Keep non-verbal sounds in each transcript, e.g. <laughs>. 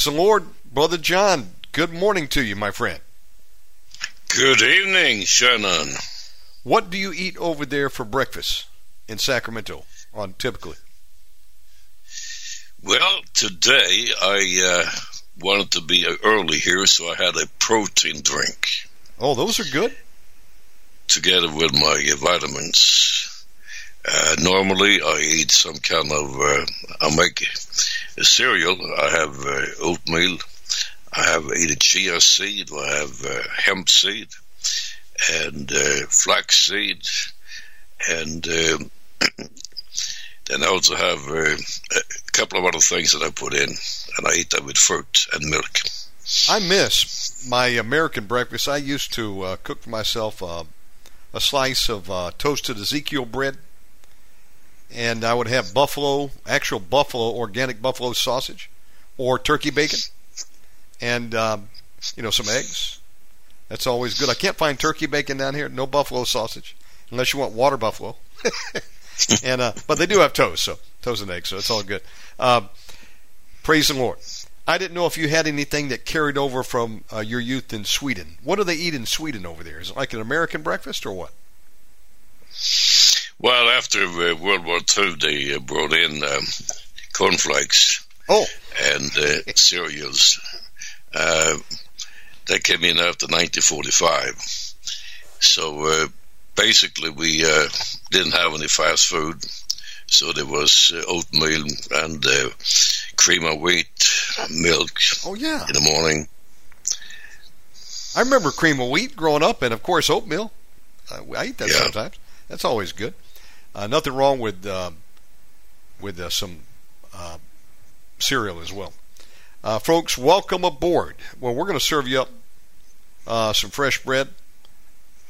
Praise the Lord, Brother John. Good morning to you, my friend. Good evening, Shannon. What do you eat over there for breakfast in Sacramento on typically? Well, today I uh, wanted to be early here, so I had a protein drink. Oh, those are good. Together with my vitamins. Uh, normally, I eat some kind of. Uh, I make cereal. I have uh, oatmeal. I have a chia seed. I have uh, hemp seed and uh, flax seed, and um, <clears throat> then I also have uh, a couple of other things that I put in, and I eat that with fruit and milk. I miss my American breakfast. I used to uh, cook for myself uh, a slice of toasted Ezekiel bread and I would have buffalo, actual buffalo, organic buffalo sausage, or turkey bacon, and um, you know some eggs. That's always good. I can't find turkey bacon down here. No buffalo sausage, unless you want water buffalo. <laughs> and uh, but they do have toast, so toast and eggs, so it's all good. Uh, praise the Lord. I didn't know if you had anything that carried over from uh, your youth in Sweden. What do they eat in Sweden over there? Is it like an American breakfast or what? Well, after uh, World War II, they uh, brought in um, cornflakes oh. and uh, cereals. Uh, that came in after 1945. So uh, basically, we uh, didn't have any fast food. So there was oatmeal and cream of wheat, milk. Oh yeah. In the morning. I remember cream of wheat growing up, and of course oatmeal. I eat that yeah. sometimes. That's always good. Uh, nothing wrong with uh, with uh, some uh, cereal as well. Uh, folks, welcome aboard. Well, we're going to serve you up uh, some fresh bread.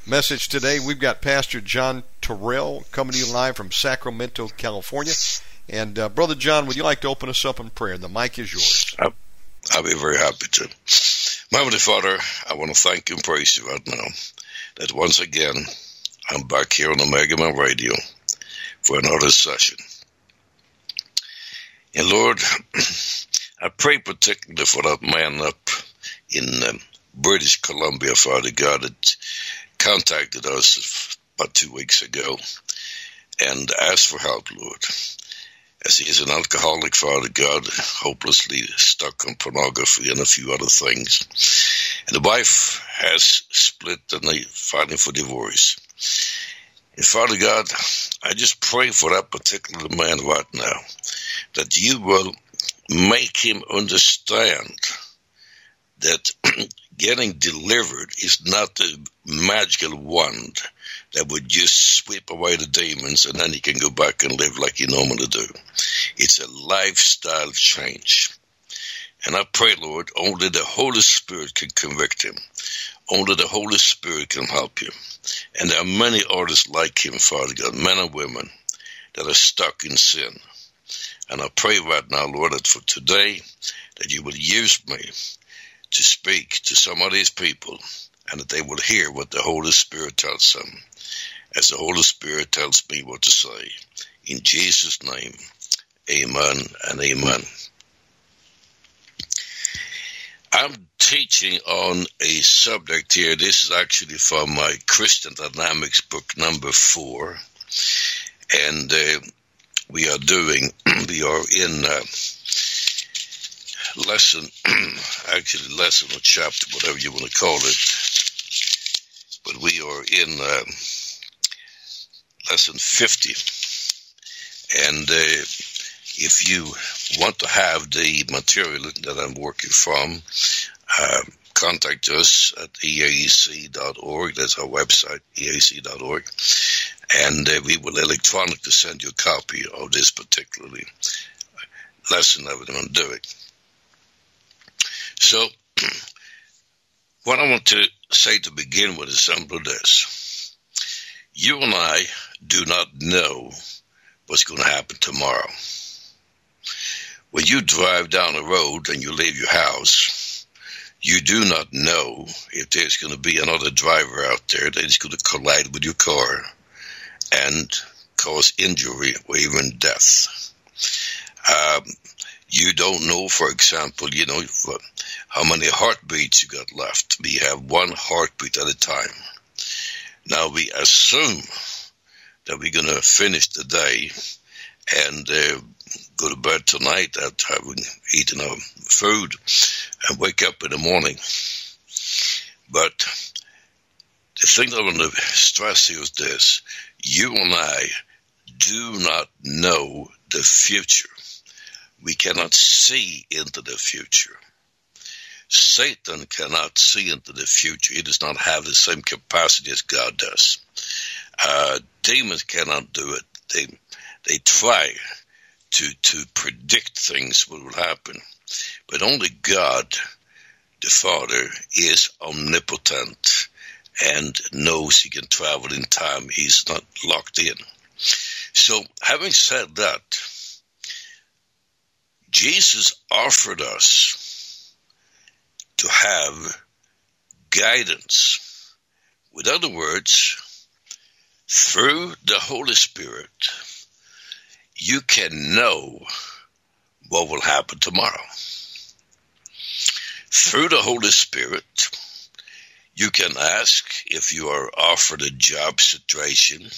Message today we've got Pastor John Torell coming to you live from Sacramento, California. And Brother John, would you like to open us up in prayer? The mic is yours. I'll, be very happy to. My Heavenly Father, I want to thank and praise you right now that once again I'm back here on Omega Man Radio for another session. And Lord, <clears throat> I pray particularly for that man up in um, British Columbia, Father God, that contacted us about two weeks ago and asked for help, Lord. As he is an alcoholic, Father God, hopelessly stuck on pornography and a few other things. And the wife has split and they fighting for divorce. And Father God, I just pray for that particular man right now that you will make him understand that <clears throat> getting delivered is not the magical wand that would just sweep away the demons and then he can go back and live like he normally do. It's a lifestyle change. And I pray, Lord, only the Holy Spirit can convict him. Only the Holy Spirit can help you. And there are many artists like him, Father God, men and women that are stuck in sin. And I pray right now, Lord, that for today, that you will use me to speak to some of these people and that they will hear what the Holy Spirit tells them as the Holy Spirit tells me what to say. In Jesus' name, amen and amen. I'm teaching on a subject here. This is actually from my Christian Dynamics book number four. And uh, we are doing, <clears throat> we are in uh, lesson, <clears throat> actually lesson or chapter, whatever you want to call it. But we are in uh, lesson 50. And uh, if you want to have the material that I'm working from, uh, contact us at eac.org. That's our website, eac.org. And uh, we will electronically send you a copy of this particularly lesson that we're going to do it. So, <clears throat> what I want to say to begin with is simply this. You and I do not know what's going to happen tomorrow. When you drive down a road and you leave your house, you do not know if there's going to be another driver out there that is going to collide with your car and cause injury or even death. Um, you don't know, for example, you know, how many heartbeats you got left. We have one heartbeat at a time. Now we assume that we're going to finish the day and uh, go to bed tonight after having eaten our food and wake up in the morning. But the thing that I want to stress here is this. You and I do not know the future. We cannot see into the future. Satan cannot see into the future. He does not have the same capacity as God does. Uh, demons cannot do it. They they try to to predict things what will happen, but only God, the Father, is omnipotent and knows he can travel in time. He's not locked in. So, having said that, Jesus offered us to have guidance. With other words, through the Holy Spirit, you can know what will happen tomorrow. Through the Holy Spirit, you can ask if you are offered a job situation,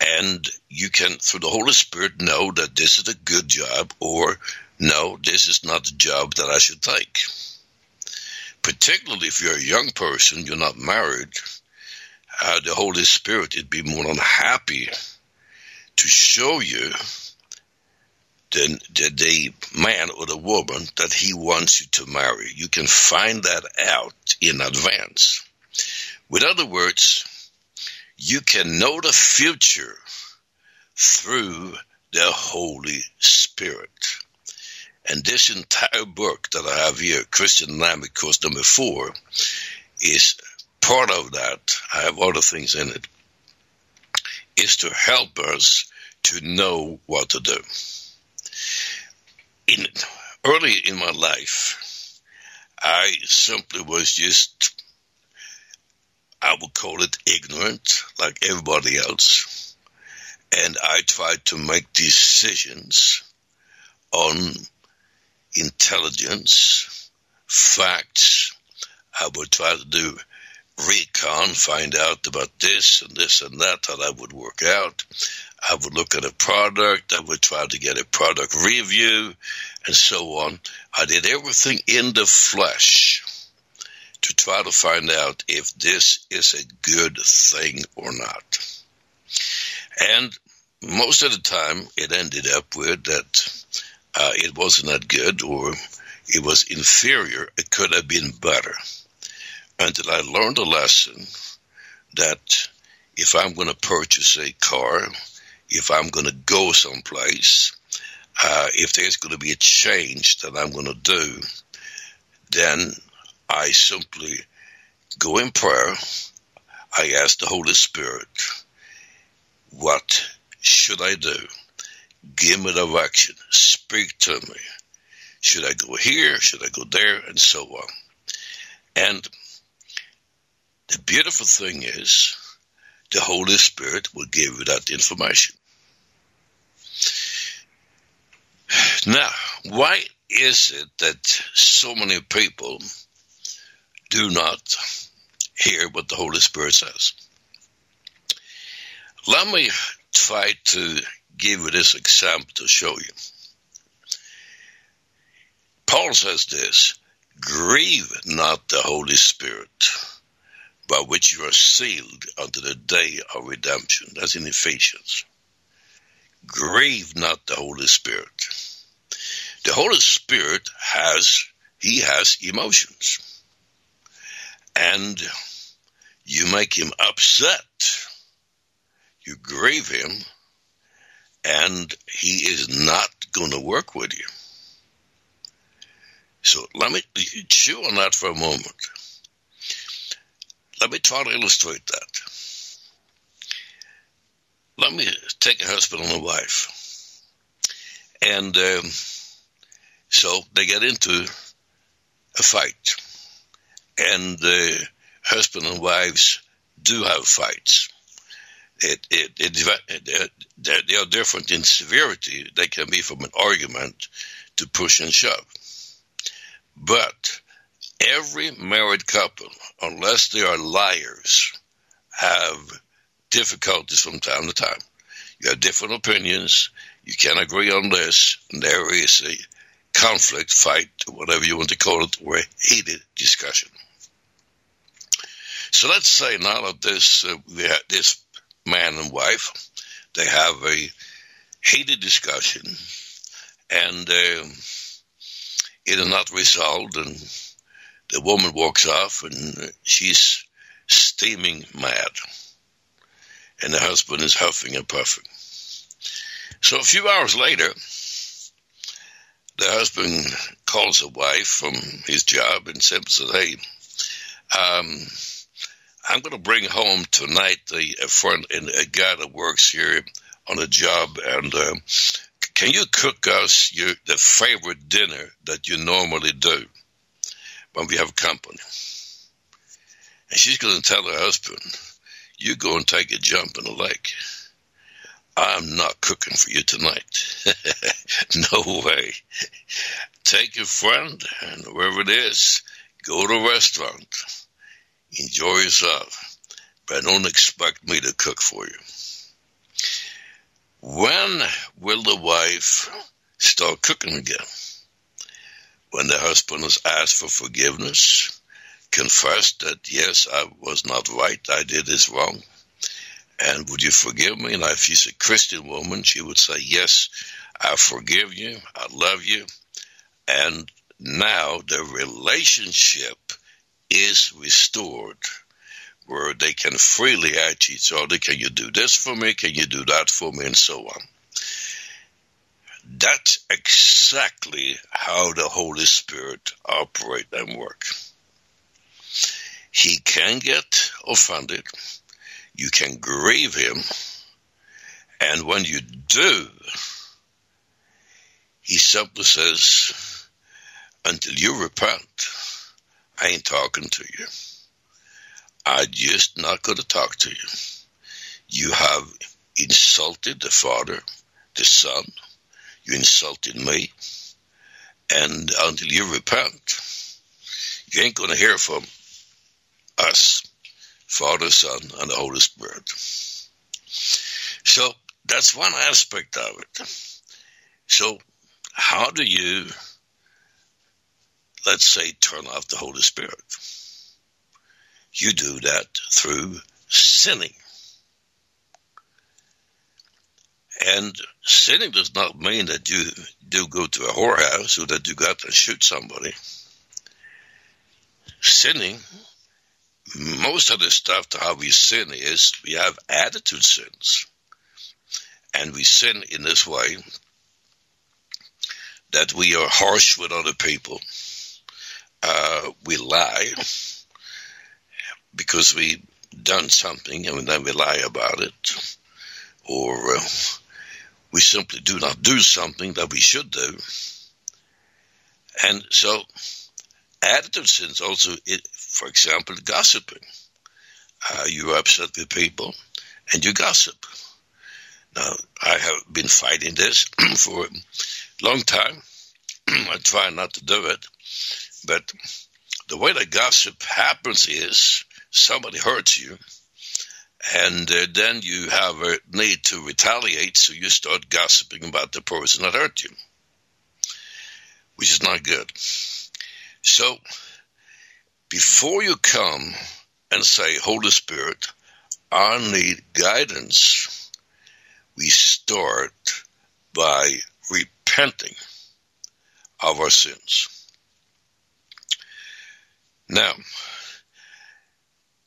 and you can, through the Holy Spirit, know that this is a good job, or no, this is not the job that I should take. Particularly if you're a young person, you're not married, uh, the Holy Spirit would be more than happy to show you the, the, the man or the woman that he wants you to marry. You can find that out in advance. With other words, you can know the future through the Holy Spirit. And this entire book that I have here, Christian Dynamic Course number four, is part of that. I have other things in it is to help us to know what to do. In early in my life, I simply was just I would call it ignorant, like everybody else. And I tried to make decisions on intelligence, facts. I would try to do recon, find out about this and this and that, how that would work out. I would look at a product, I would try to get a product review, and so on. I did everything in the flesh to try to find out if this is a good thing or not. And most of the time, it ended up with that uh, it wasn't that good or it was inferior. It could have been better until I learned a lesson that if I'm going to purchase a car, if I'm going to go someplace, uh, if there's going to be a change that I'm going to do, then I simply go in prayer. I ask the Holy Spirit, what should I do? Give me direction. Speak to me. Should I go here? Should I go there? And so on. And the beautiful thing is, the Holy Spirit will give you that information. Now, why is it that so many people do not hear what the Holy Spirit says? Let me try to give you this example to show you. Paul says this grieve not the Holy Spirit, by which you are sealed unto the day of redemption. That's in Ephesians. Grieve not the Holy Spirit. The Holy Spirit has, he has emotions. And you make him upset. You grieve him and he is not going to work with you. So let me chew on that for a moment. Let me try to illustrate that. Let me take a husband and a wife. And um, so they get into a fight. And uh, husband and wives do have fights. It, it, it, they are different in severity. They can be from an argument to push and shove. But every married couple, unless they are liars, have difficulties from time to time. You have different opinions. You can't agree on this. And there is a conflict, fight, whatever you want to call it, or a heated discussion. So let's say now that this uh, this man and wife, they have a heated discussion, and uh, it is not resolved, and the woman walks off and she's steaming mad. And the husband is huffing and puffing. So a few hours later, the husband calls the wife from his job and says, Hey, um, I'm going to bring home tonight the, a friend and a guy that works here on a job, and uh, can you cook us your the favorite dinner that you normally do when we have company? And she's going to tell her husband, "You go and take a jump in the lake. I'm not cooking for you tonight. <laughs> no way. Take your friend and wherever it is, go to a restaurant, enjoy yourself, but don't expect me to cook for you." When will the wife start cooking again? When the husband has asked for forgiveness, confessed that, yes, I was not right, I did this wrong, and would you forgive me? And if she's a Christian woman, she would say, yes, I forgive you, I love you, and now the relationship is restored where they can freely ask each other, can you do this for me? Can you do that for me? And so on. That's exactly how the Holy Spirit operate and work. He can get offended. You can grieve him. And when you do, he simply says, until you repent, I ain't talking to you. I'm just not going to talk to you. You have insulted the Father, the Son. You insulted me. And until you repent, you ain't going to hear from us, Father, Son, and the Holy Spirit. So that's one aspect of it. So, how do you, let's say, turn off the Holy Spirit? You do that through sinning. And sinning does not mean that you do go to a whorehouse or that you got to shoot somebody. Sinning, most of the stuff to how we sin is we have attitude sins. And we sin in this way that we are harsh with other people. Uh, we lie because we've done something and then we lie about it, or uh, we simply do not do something that we should do. And so, attitude sins also, it, for example, gossiping. Uh, you're upset with people and you gossip. Now, I have been fighting this <clears throat> for a long time, <clears throat> I try not to do it. But the way that gossip happens is somebody hurts you, and uh, then you have a need to retaliate, so you start gossiping about the person that hurt you, which is not good. So, before you come and say, Holy Spirit, I need guidance, we start by repenting of our sins. Now,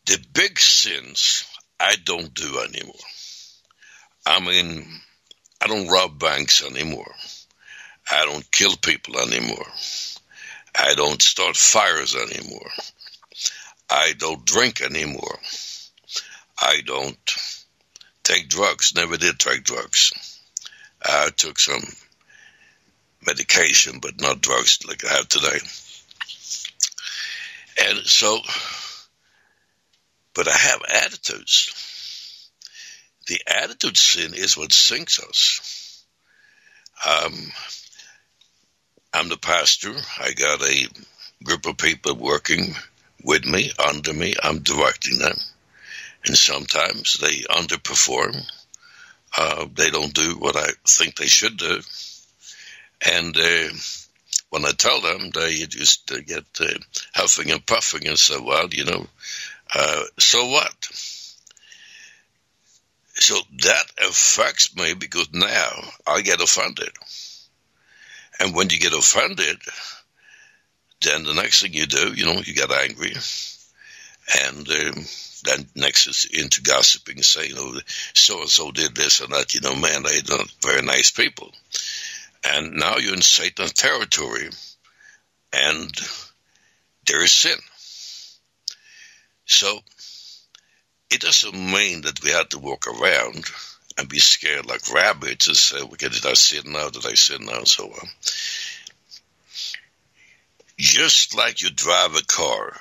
the big sins I don't do anymore. I mean, I don't rob banks anymore. I don't kill people anymore. I don't start fires anymore. I don't drink anymore. I don't take drugs. Never did take drugs. I took some medication, but not drugs like I have today. And so, but I have attitudes. The attitude sin is what sinks us. Um, I'm the pastor. I got a group of people working with me, under me. I'm directing them. And sometimes they underperform. Uh, they don't do what I think they should do. And uh, when I tell them, they just uh, get uh, huffing and puffing and say, well, you know, uh, so what? So that affects me because now I get offended. And when you get offended, then the next thing you do, you know, you get angry. And um, then next is into gossiping, saying, oh, so and so did this and that. You know, man, they're not very nice people. And now you're in Satan's territory, and there is sin. So it doesn't mean that we have to walk around and be scared like rabbits and say, okay, did I sin now? Did I sin now? And so on. Just like you drive a car,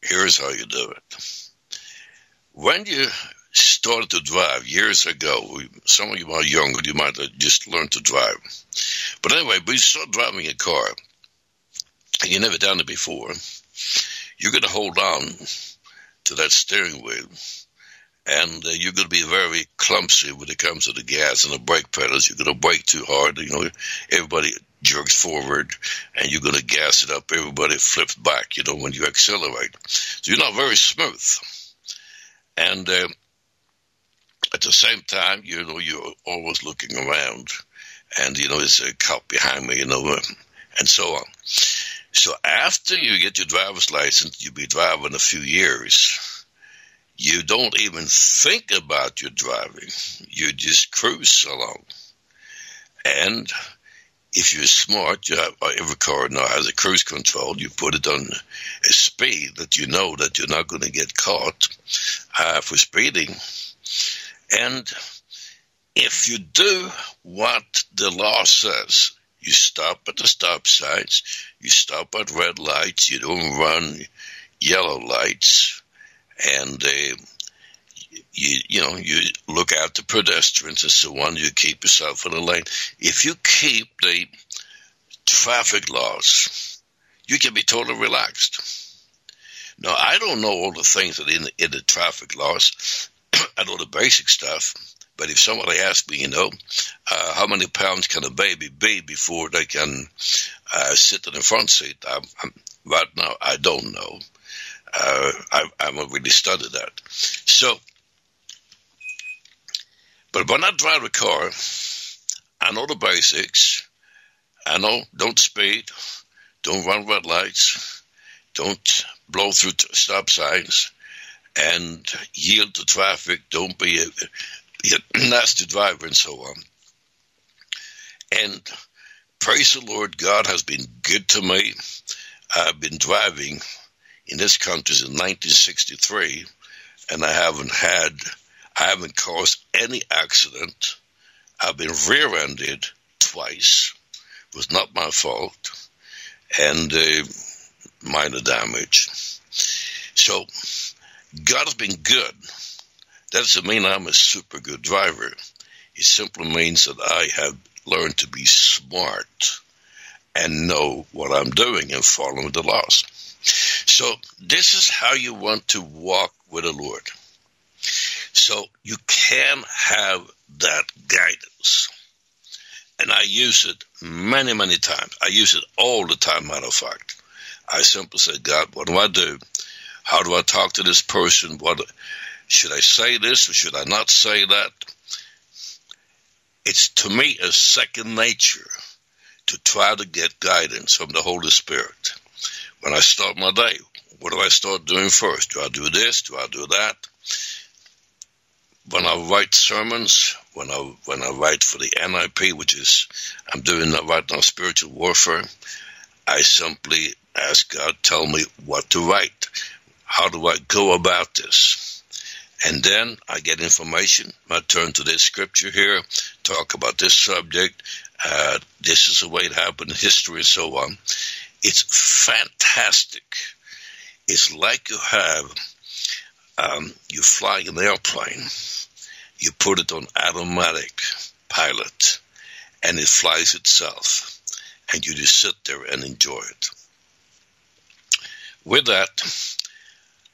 here's how you do it. When you started to drive years ago, some of you are younger, you might have just learned to drive. But anyway, when you start driving a car, and you've never done it before, you're going to hold on to that steering wheel and uh, you're going to be very clumsy when it comes to the gas and the brake pedals. You're going to brake too hard. You know, everybody jerks forward, and you're going to gas it up. Everybody flips back. You know, when you accelerate, so you're not very smooth. And uh, at the same time, you know, you're always looking around, and you know, there's a cop behind me. You know, and so on. So after you get your driver's license, you'll be driving a few years you don't even think about your driving. You just cruise along. And if you're smart, you have, every car now has a cruise control. You put it on a speed that you know that you're not going to get caught uh, for speeding. And if you do what the law says, you stop at the stop signs, you stop at red lights, you don't run yellow lights, and uh, you you know you look out the pedestrians and so on. You keep yourself in the lane. If you keep the traffic laws, you can be totally relaxed. Now I don't know all the things that in the, in the traffic laws. <clears throat> I know the basic stuff. But if somebody asks me, you know, uh, how many pounds can a baby be before they can uh, sit in the front seat? I'm, I'm, right now, I don't know. Uh, I, I haven't really studied that. So, but when I drive a car, I know the basics. I know don't speed, don't run red lights, don't blow through stop signs, and yield to traffic. Don't be nasty <clears throat> driver and so on. And praise the Lord, God has been good to me. I've been driving in this country since 1963, and I haven't had, I haven't caused any accident. I've been rear-ended twice. It was not my fault, and uh, minor damage. So God has been good. That doesn't mean I'm a super good driver. It simply means that I have learned to be smart and know what I'm doing and follow the laws. So this is how you want to walk with the Lord. So you can have that guidance. And I use it many, many times. I use it all the time, matter of fact. I simply say, God, what do I do? How do I talk to this person? What should I say this or should I not say that? It's to me a second nature to try to get guidance from the Holy Spirit. When I start my day, what do I start doing first? Do I do this? Do I do that? When I write sermons, when I when I write for the NIP, which is I'm doing right now spiritual warfare, I simply ask God, tell me what to write. How do I go about this? And then I get information. I turn to this scripture here, talk about this subject. Uh, this is the way it happened in history and so on. It's fantastic. It's like you have, um, you fly an airplane, you put it on automatic pilot, and it flies itself, and you just sit there and enjoy it. With that,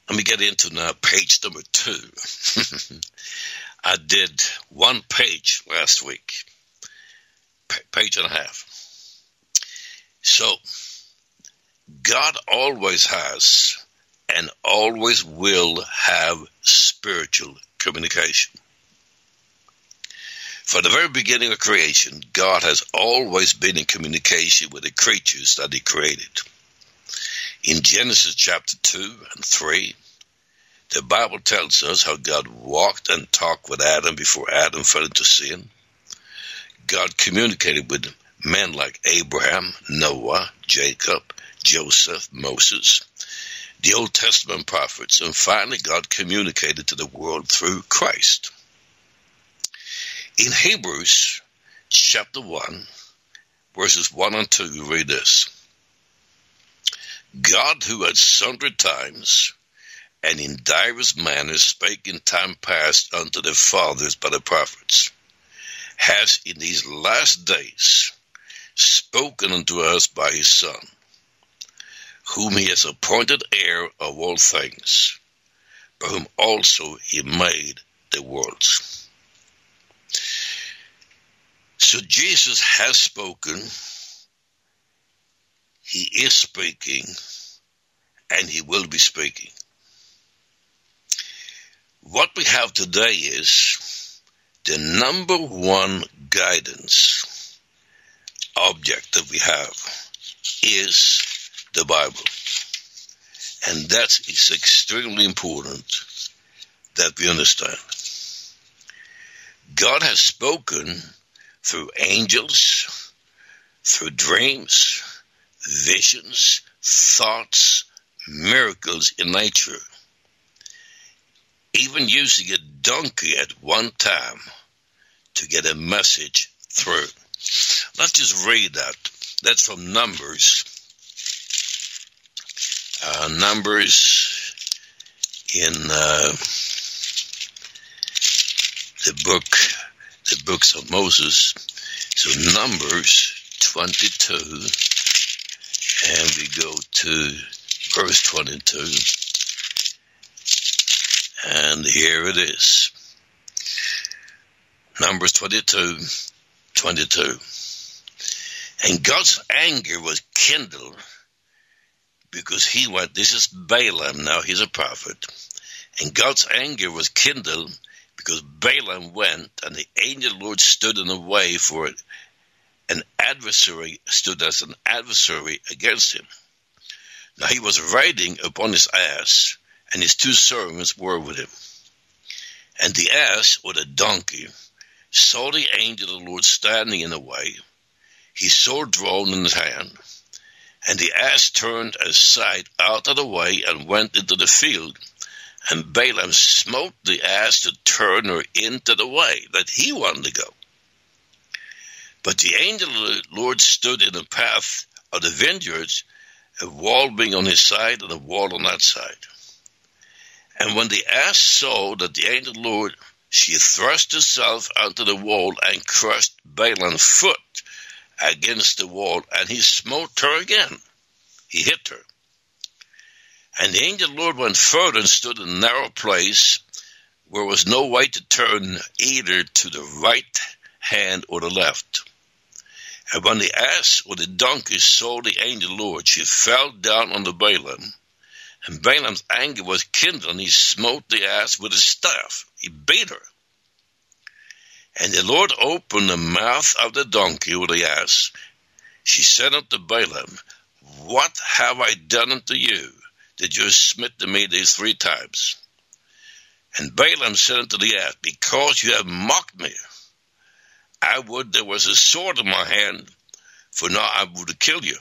let me get into now page number two. <laughs> I did one page last week, page and a half. So, God always has and always will have spiritual communication. From the very beginning of creation, God has always been in communication with the creatures that He created. In Genesis chapter 2 and 3, the Bible tells us how God walked and talked with Adam before Adam fell into sin. God communicated with men like Abraham, Noah, Jacob, Joseph, Moses, the Old Testament prophets, and finally God communicated to the world through Christ. In Hebrews chapter 1, verses 1 and 2, you read this. God, who at sundry times and in divers manners spake in time past unto the fathers by the prophets, has in these last days spoken unto us by his Son, whom he has appointed heir of all things, by whom also he made the worlds. So Jesus has spoken he is speaking and he will be speaking. What we have today is the number one guidance object that we have is the Bible. And that is extremely important that we understand. God has spoken through angels, through dreams, visions, thoughts, miracles in nature. Even using a donkey at one time to get a message through. Let's just read that. That's from Numbers. Uh, numbers in uh, the book, the books of Moses. So Numbers 22 and we go to verse 22. And here it is. Numbers 22, 22. And God's anger was kindled because he went, this is Balaam now, he's a prophet. And God's anger was kindled because Balaam went and the angel of the Lord stood in the way for it an adversary stood as an adversary against him. Now he was riding upon his ass, and his two servants were with him. And the ass, or the donkey, saw the angel of the Lord standing in the way, his sword drawn in his hand. And the ass turned aside out of the way and went into the field. And Balaam smote the ass to turn her into the way that he wanted to go. But the angel of the Lord stood in the path of the vineyards, a wall being on his side and a wall on that side. And when the ass saw that the angel of the Lord, she thrust herself onto the wall and crushed Balaam's foot against the wall, and he smote her again. He hit her. And the angel of the Lord went further and stood in a narrow place where was no way to turn either to the right hand or the left. And when the ass or the donkey saw the angel Lord, she fell down on the Balaam. And Balaam's anger was kindled, and he smote the ass with his staff. He beat her. And the Lord opened the mouth of the donkey or the ass. She said unto Balaam, What have I done unto you, that you smitten me these three times? And Balaam said unto the ass, Because you have mocked me, I would there was a sword in my hand, for now I would kill you.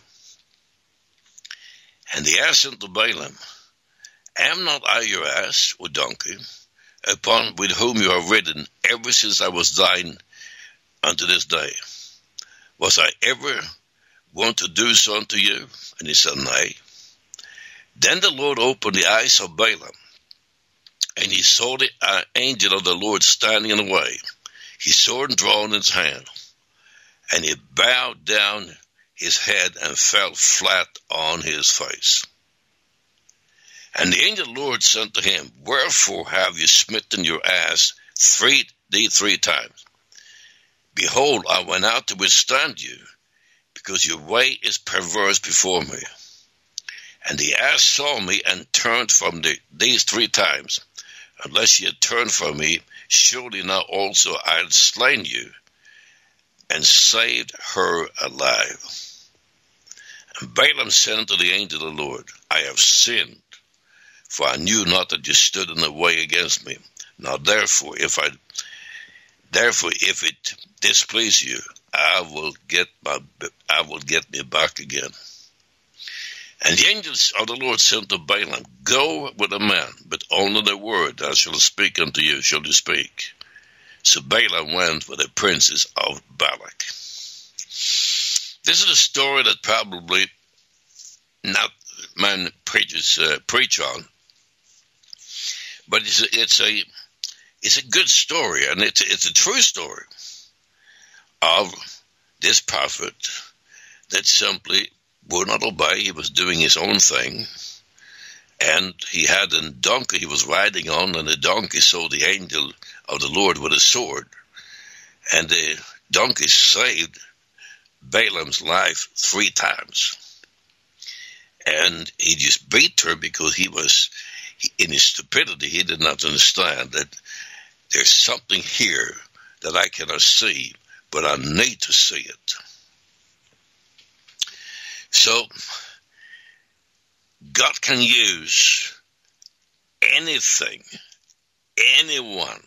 And the ass unto Balaam, Am not I your ass or donkey, upon with whom you have ridden ever since I was thine unto this day? Was I ever want to do so unto you? And he said, Nay. Then the Lord opened the eyes of Balaam, and he saw the uh, angel of the Lord standing in the way his sword drawn in his hand, and he bowed down his head and fell flat on his face. And the angel of the Lord said to him, Wherefore have you smitten your ass three thee three times? Behold, I went out to withstand you, because your way is perverse before me. And the ass saw me and turned from the, these three times. Unless ye had turned from me, surely now also I had slain you and saved her alive. And Balaam said unto the angel of the Lord, I have sinned, for I knew not that you stood in the way against me. Now therefore, if I therefore if it displease you, I will get my I will get me back again. And the angels of the Lord said to Balaam, Go with a man, but only the word I shall speak unto you shall you speak. So Balaam went with the princes of Balak. This is a story that probably not many preachers uh, preach on, but it's a, it's a it's a good story, and it's it's a true story of this prophet that simply would not obey. He was doing his own thing. And he had a donkey he was riding on, and the donkey saw the angel of the Lord with a sword. And the donkey saved Balaam's life three times. And he just beat her because he was, in his stupidity, he did not understand that there's something here that I cannot see, but I need to see it. So, God can use anything, anyone,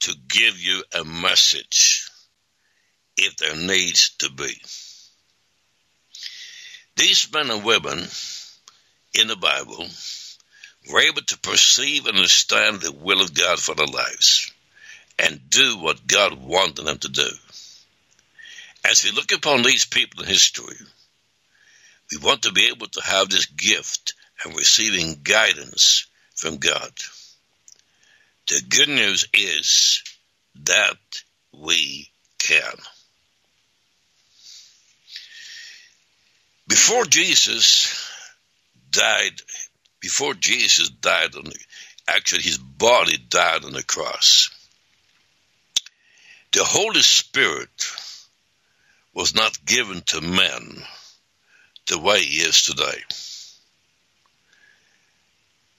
to give you a message if there needs to be. These men and women in the Bible were able to perceive and understand the will of God for their lives and do what God wanted them to do. As we look upon these people in history, we want to be able to have this gift and receiving guidance from God. The good news is that we can. Before Jesus died, before Jesus died on the, actually his body died on the cross, the Holy Spirit was not given to men the way he is today.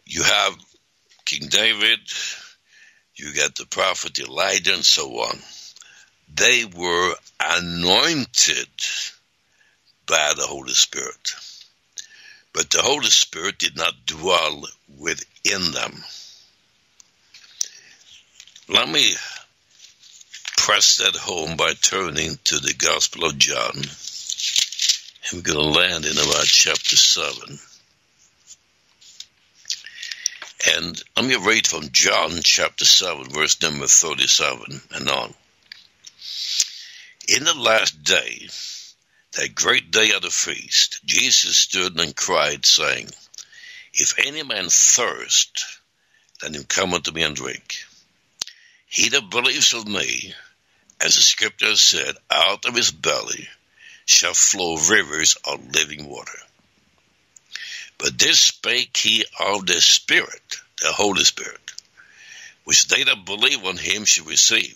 You have King David, you got the prophet Elijah, and so on. They were anointed by the Holy Spirit. But the Holy Spirit did not dwell within them. Let me press that home by turning to the Gospel of John. And we're going to land in about chapter 7. And let me read from John chapter 7, verse number 37 and on. In the last day, that great day of the feast, Jesus stood and cried, saying, If any man thirst, let him come unto me and drink. He that believes of me, as the scripture said, out of his belly shall flow rivers of living water. But this spake he of the Spirit, the Holy Spirit, which they that believe on him should receive.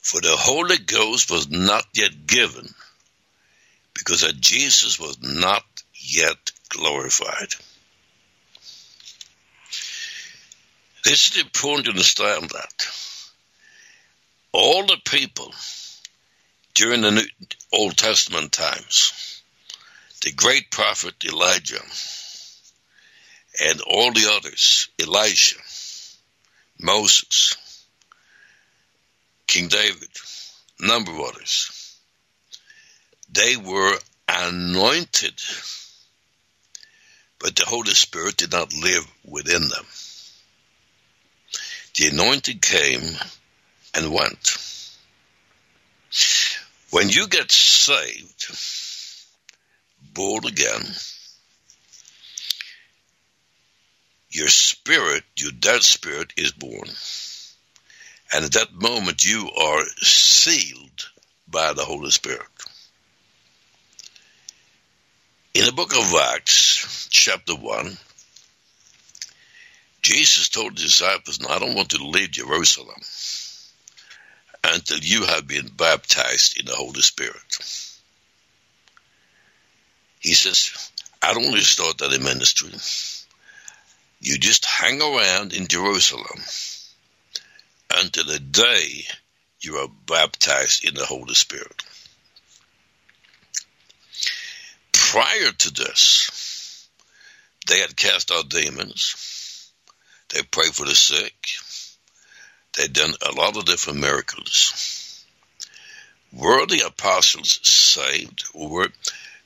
For the Holy Ghost was not yet given, because that Jesus was not yet glorified. This is important to understand that all the people during the New, Old Testament times, the great prophet Elijah, and all the others, Elisha, Moses, King David, number of others, they were anointed, but the Holy Spirit did not live within them. The anointing came and went. When you get saved, born again, your spirit, your dead spirit, is born. And at that moment, you are sealed by the Holy Spirit. In the book of Acts, chapter 1, Jesus told the disciples, I don't want to leave Jerusalem until you have been baptized in the Holy Spirit. He says, I don't to start that in ministry. You just hang around in Jerusalem until the day you are baptized in the Holy Spirit. Prior to this, they had cast out demons. They prayed for the sick. They'd done a lot of different miracles. Were the apostles saved? Were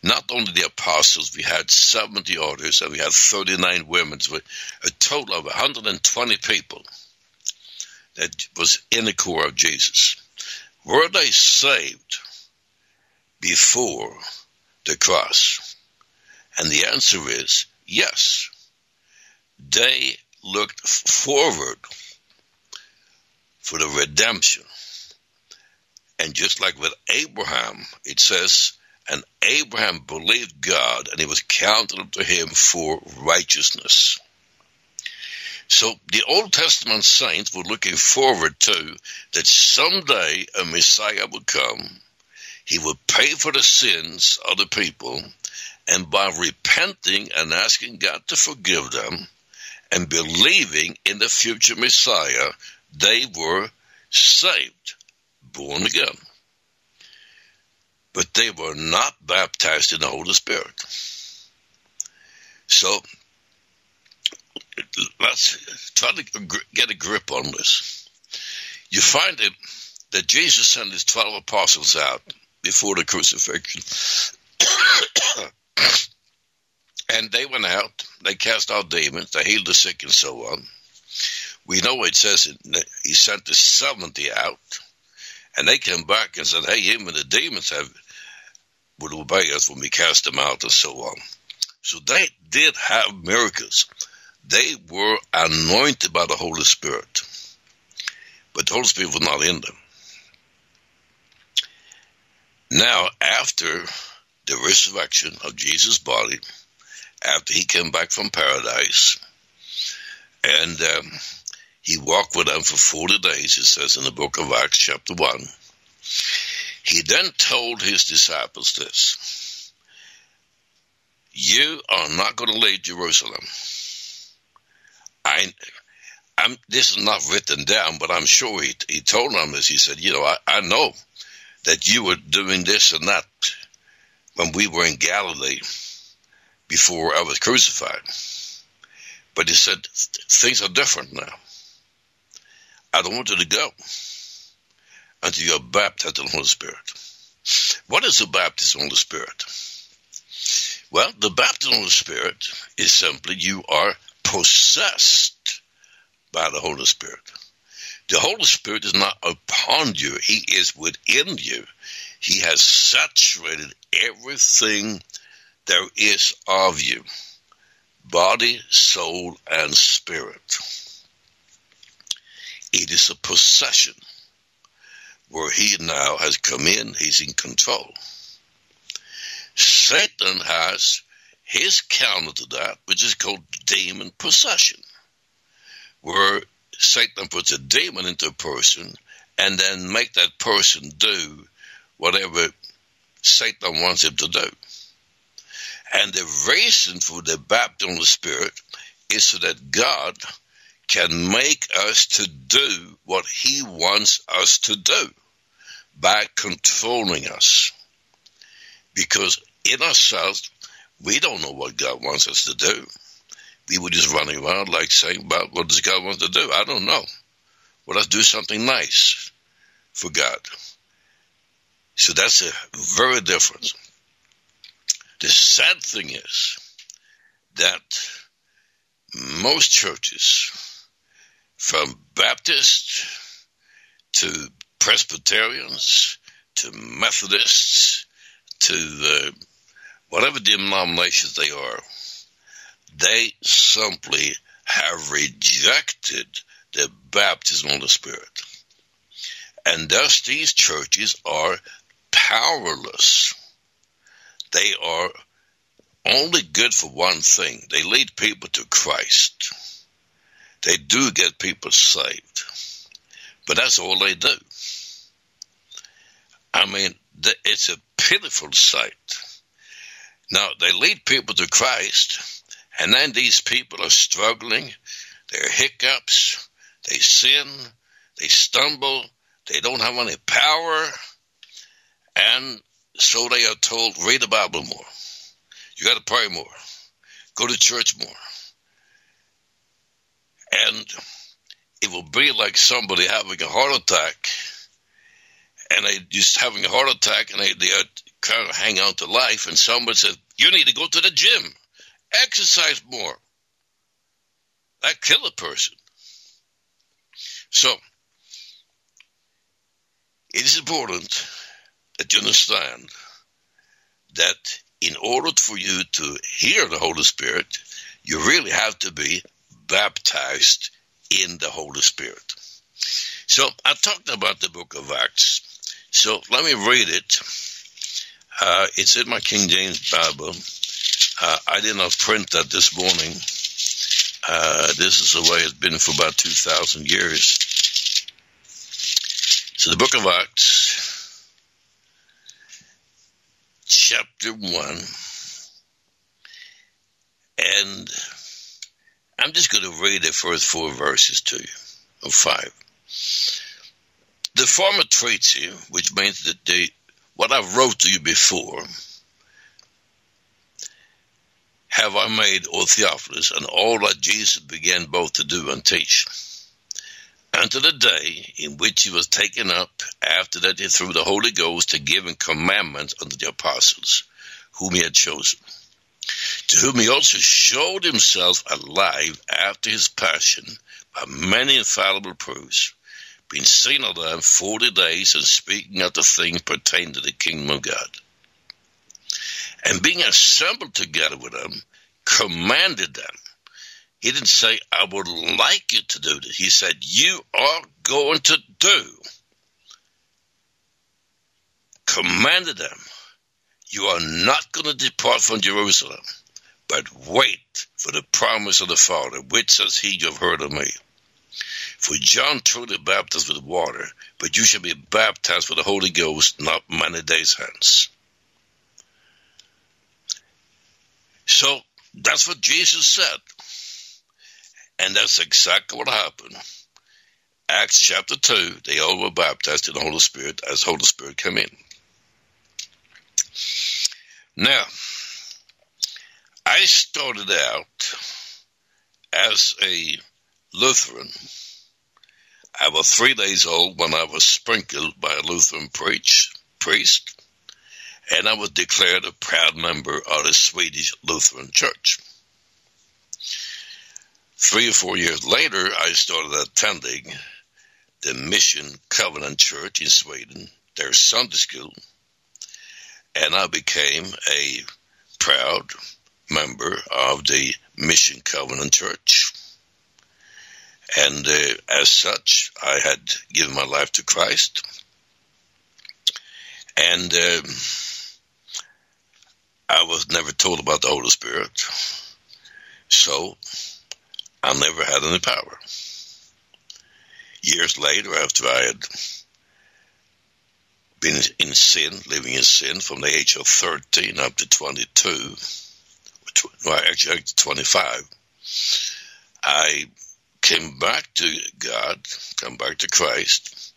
not only the apostles, we had 70 orders and we had 39 women, so a total of 120 people that was in the core of Jesus. Were they saved before the cross? And the answer is yes. They looked forward for the redemption. And just like with Abraham, it says, and Abraham believed God, and it was counted unto him for righteousness. So the Old Testament saints were looking forward to that someday a Messiah would come. He would pay for the sins of the people, and by repenting and asking God to forgive them and believing in the future Messiah, they were saved, born again. But they were not baptized in the Holy Spirit. So let's try to get a grip on this. You find it that Jesus sent his 12 apostles out before the crucifixion. <coughs> and they went out, they cast out demons, they healed the sick, and so on we know it says he sent the 70 out, and they came back and said, hey, even the demons have would obey us when we cast them out and so on. So they did have miracles. They were anointed by the Holy Spirit, but the Holy Spirit was not in them. Now, after the resurrection of Jesus' body, after he came back from paradise, and um, he walked with them for 40 days, it says in the book of Acts, chapter 1. He then told his disciples this You are not going to leave Jerusalem. I, I'm, this is not written down, but I'm sure he, he told them this. He said, You know, I, I know that you were doing this and that when we were in Galilee before I was crucified. But he said, Things are different now. I don't want you to go until you are baptized in the Holy Spirit. What is the baptism of the Spirit? Well, the baptism of the Spirit is simply you are possessed by the Holy Spirit. The Holy Spirit is not upon you, He is within you. He has saturated everything there is of you body, soul, and spirit. It is a possession. where he now has come in, he's in control. Satan has his counter to that, which is called demon possession, where Satan puts a demon into a person and then make that person do whatever Satan wants him to do. And the reason for the baptism of the Spirit is so that God can make us to do what he wants us to do by controlling us. Because in ourselves, we don't know what God wants us to do. We were just running around like saying about what does God want to do? I don't know. Well, let's do something nice for God. So that's a very different. The sad thing is that most churches, from Baptists to Presbyterians to Methodists to the, whatever denominations they are, they simply have rejected the baptism of the Spirit. And thus these churches are powerless. They are only good for one thing. They lead people to Christ. They do get people saved. But that's all they do. I mean, it's a pitiful sight. Now, they lead people to Christ, and then these people are struggling. There are hiccups. They sin. They stumble. They don't have any power. And so they are told, read the Bible more. You got to pray more. Go to church more. And it will be like somebody having a heart attack and they just having a heart attack and they, they are hang on to life and someone says, you need to go to the gym, exercise more. That kill a person. So, it is important that you understand that in order for you to hear the Holy Spirit, you really have to be baptized in the Holy Spirit. So I talked about the book of Acts. So let me read it. Uh, it's in my King James Bible. Uh, I did not print that this morning. Uh, this is the way it's been for about 2,000 years. So the book of Acts, chapter 1, and I'm just going to read the first four verses to you, or five. The former treaty, which means that the what I wrote to you before, have I made, O Theophilus, and all that Jesus began both to do and teach unto the day in which he was taken up after that he through the Holy Ghost had given commandments unto the apostles whom he had chosen, to whom he also showed himself alive after his passion by many infallible proofs, being seen of them forty days and speaking of the things pertaining to the kingdom of God. And being assembled together with them, commanded them he didn't say, I would like you to do this. He said, You are going to do. Commanded them, You are not going to depart from Jerusalem, but wait for the promise of the Father, which says he you have heard of me. For John truly baptized with water, but you shall be baptized with the Holy Ghost not many days hence. So that's what Jesus said. And that's exactly what happened. Acts chapter 2, they all were baptized in the Holy Spirit as the Holy Spirit came in. Now, I started out as a Lutheran. I was three days old when I was sprinkled by a Lutheran preach, priest, and I was declared a proud member of the Swedish Lutheran Church. Three or four years later, I started attending the Mission Covenant Church in Sweden, their Sunday school, and I became a proud member of the Mission Covenant Church. And uh, as such, I had given my life to Christ. And um, I was never told about the Holy Spirit. So I never had any power. Years later, after I had been in sin, living in sin from the age of 13 up to 22, well, actually 25, I came back to God, come back to Christ,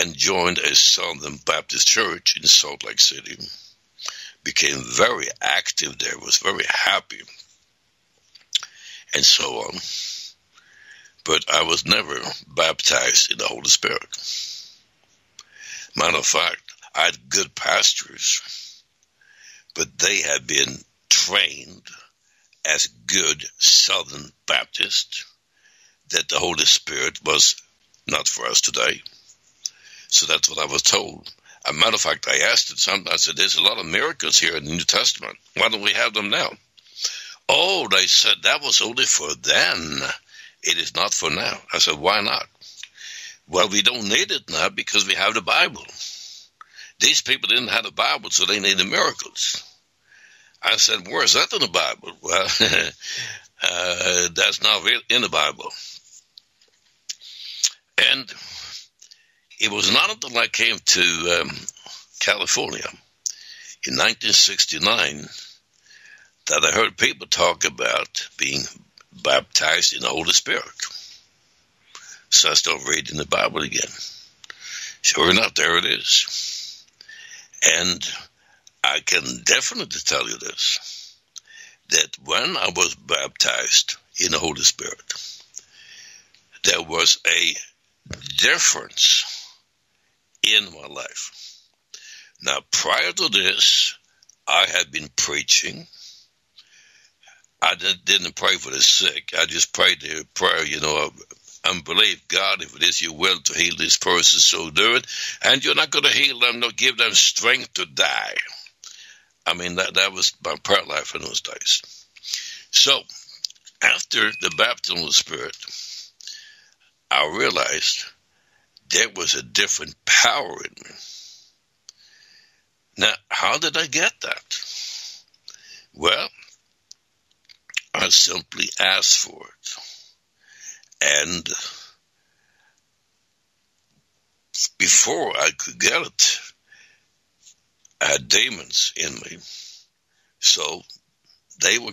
and joined a Southern Baptist church in Salt Lake City. Became very active there, was very happy, and so on. But I was never baptized in the Holy Spirit. Matter of fact, I had good pastors, but they had been trained as good Southern Baptists that the Holy Spirit was not for us today. So that's what I was told. As a matter of fact, I asked it some. I said, "There's a lot of miracles here in the New Testament. Why don't we have them now?" Oh, they said that was only for then. It is not for now. I said, "Why not?" Well, we don't need it now because we have the Bible. These people didn't have the Bible, so they needed miracles. I said, Where's that in the Bible? <laughs> Well, <laughs> uh, that's not in the Bible. And it was not until I came to um, California in 1969 that I heard people talk about being baptized in the Holy Spirit. So I started reading the Bible again. Sure enough, there it is. And I can definitely tell you this that when I was baptized in the Holy Spirit, there was a difference in my life. Now, prior to this, I had been preaching. I didn't pray for the sick. I just prayed the prayer, you know, and believe God, if it is your will to heal this person, so do it. And you're not going to heal them, nor give them strength to die. I mean, that, that was my prayer life in those days. So, after the baptism of the Spirit, I realized there was a different power in me. Now, how did I get that? Well, I simply asked for it. And before I could get it, I had demons in me. So they were,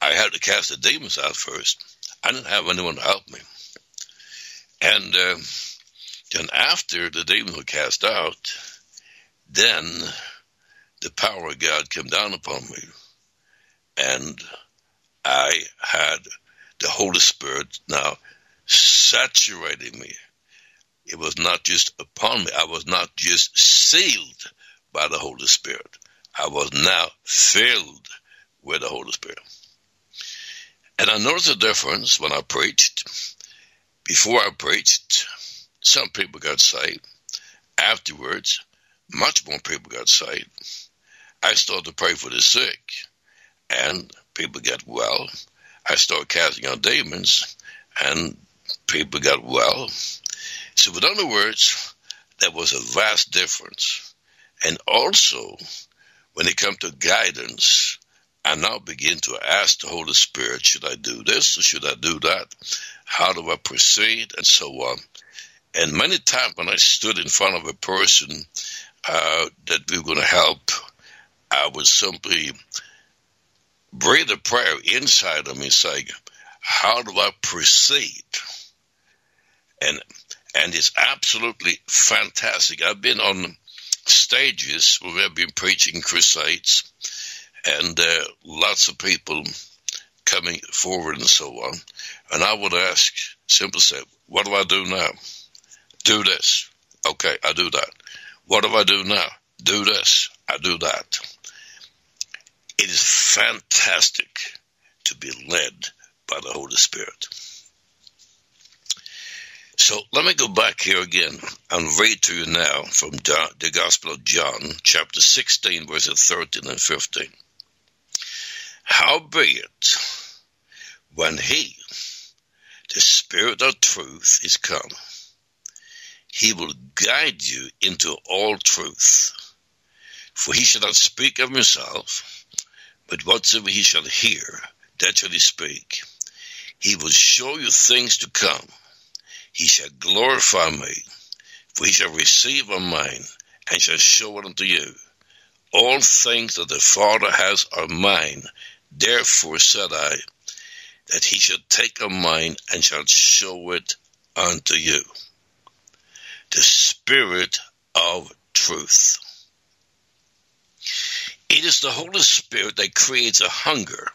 I had to cast the demons out first. I didn't have anyone to help me. And uh, then after the demons were cast out, then the power of God came down upon me. And I had the Holy Spirit now saturating me. It was not just upon me. I was not just sealed by the Holy Spirit. I was now filled with the Holy Spirit. And I noticed a difference when I preached. Before I preached, some people got saved. Afterwards, much more people got saved. I started to pray for the sick, and people got well. I started casting out demons, and people got well. So, in other words, there was a vast difference. And also, when it comes to guidance, I now begin to ask the Holy Spirit, should I do this or should I do that? How do I proceed? And so on. And many times when I stood in front of a person uh, that we were going to help, I would simply breathe a prayer inside of me saying, how do I proceed? And and it's absolutely fantastic. I've been on stages where I've been preaching crusades, and uh, lots of people coming forward and so on. And I would ask, simply say, "What do I do now? Do this. Okay, I do that. What do I do now? Do this. I do that." It is fantastic to be led by the Holy Spirit. So let me go back here again and read to you now from the Gospel of John, chapter 16, verses 13 and 15. Howbeit, when he, the Spirit of truth, is come, he will guide you into all truth. For he shall not speak of himself, but whatsoever he shall hear, that shall he speak. He will show you things to come. He shall glorify me, for he shall receive of mine, and shall show it unto you. All things that the Father has are mine. Therefore said I, that he shall take of mine, and shall show it unto you. The Spirit of truth. It is the Holy Spirit that creates a hunger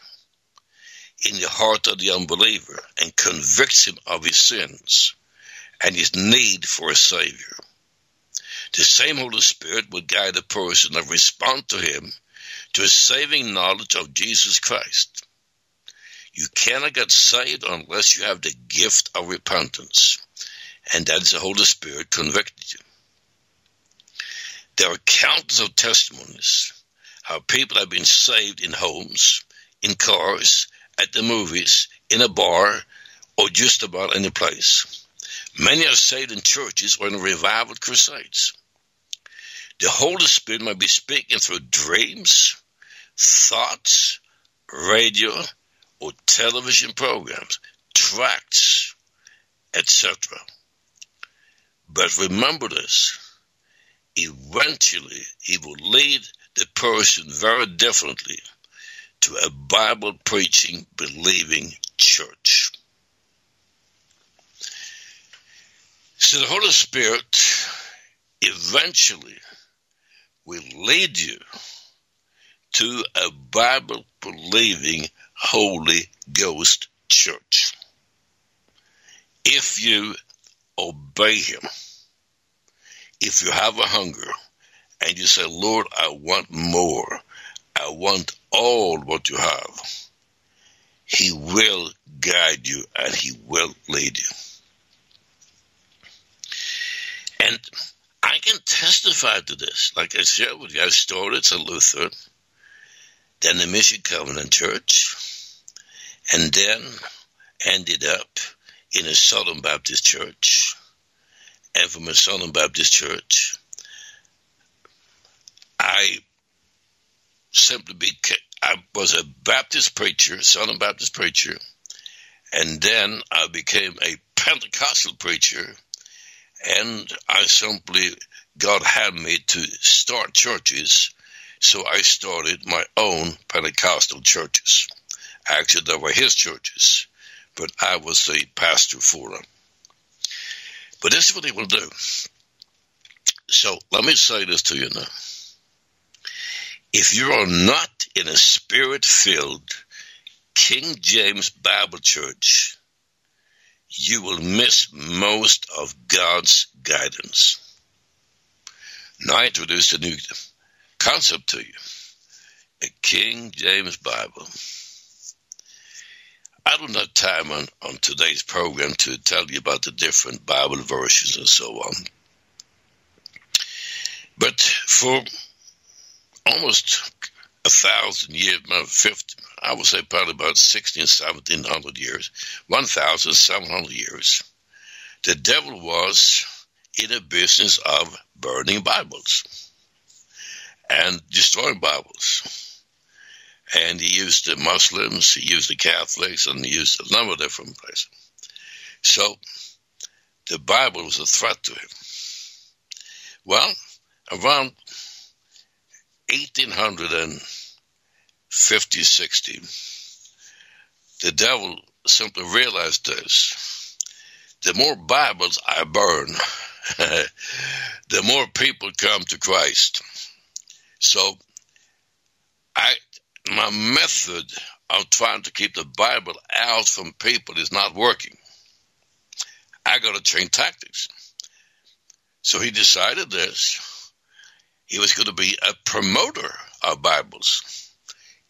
in the heart of the unbeliever and convicts him of his sins and his need for a Savior. The same Holy Spirit would guide a person to respond to him to a saving knowledge of Jesus Christ. You cannot get saved unless you have the gift of repentance, and that is the Holy Spirit convicted you. There are countless of testimonies how people have been saved in homes, in cars, at the movies, in a bar, or just about any place. Many are saved in churches or in revival crusades. The Holy Spirit might be speaking through dreams, thoughts, radio, or television programs, tracts, etc. But remember this eventually, He will lead the person very differently to a Bible preaching, believing church. So the Holy Spirit eventually will lead you to a Bible believing Holy Ghost church. If you obey Him, if you have a hunger, and you say, Lord, I want more. I want all what you have. He will guide you and he will lead you. And I can testify to this. Like I shared with you, I started at Lutheran, then the Mission Covenant Church, and then ended up in a Southern Baptist church. And from a Southern Baptist church, I simply became, I was a Baptist preacher, Southern Baptist preacher, and then I became a Pentecostal preacher, and I simply, God had me to start churches, so I started my own Pentecostal churches. Actually, they were his churches, but I was the pastor for them. But this is what he will do. So let me say this to you now if you are not in a spirit filled King James Bible church, you will miss most of God's guidance. Now I introduce a new concept to you a King James Bible. I don't have time on, on today's program to tell you about the different Bible versions and so on. But for almost a thousand years, about uh, 50, I would say probably about 16, 1700 years, 1,700 years, the devil was in the business of burning Bibles and destroying Bibles. And he used the Muslims, he used the Catholics, and he used a number of different places. So the Bible was a threat to him. Well, around 1850, 60, the devil simply realized this. The more Bibles I burn, <laughs> the more people come to Christ. So, I my method of trying to keep the Bible out from people is not working. I got to change tactics. So he decided this he was going to be a promoter of Bibles,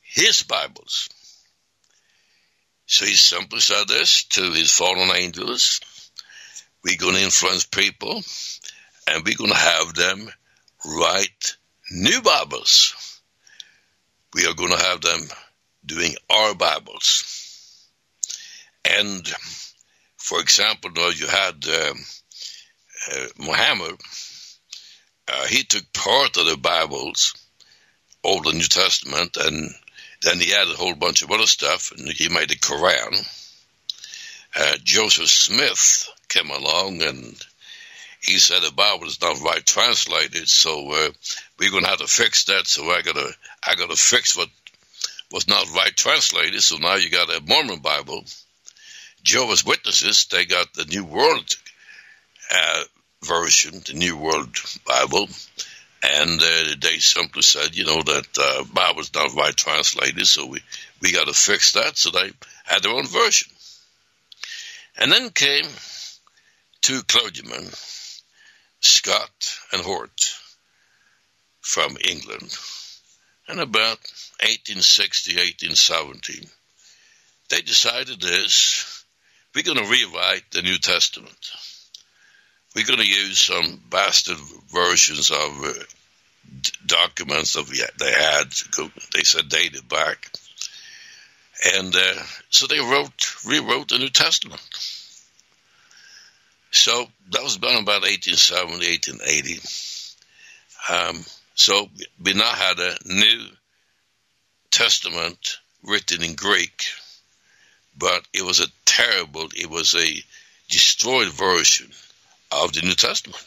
his Bibles. So he simply said this to his fallen angels We're going to influence people, and we're going to have them write new Bibles. We are going to have them doing our Bibles. And for example, now you had uh, uh, Muhammad uh, he took part of the Bibles Old and New Testament, and then he added a whole bunch of other stuff, and he made the Koran. Uh, Joseph Smith came along, and he said the Bible is not right translated, so uh, we're going to have to fix that. So I got to I got to fix what was not right translated. So now you got a Mormon Bible. Jehovah's Witnesses they got the New World uh, version, the New World Bible, and uh, they simply said, you know, that uh, Bible's not right translated, so we we got to fix that. So they had their own version, and then came two clergymen, Scott and Hort, from England, and about 1860, 1870, they decided this: we're going to rewrite the New Testament we're going to use some bastard versions of uh, d- documents that we, they had. They said dated back, and uh, so they wrote, rewrote the New Testament. So that was done about 1870, 1880. Um, so we now had a New Testament written in Greek, but it was a terrible, it was a destroyed version of the New Testament.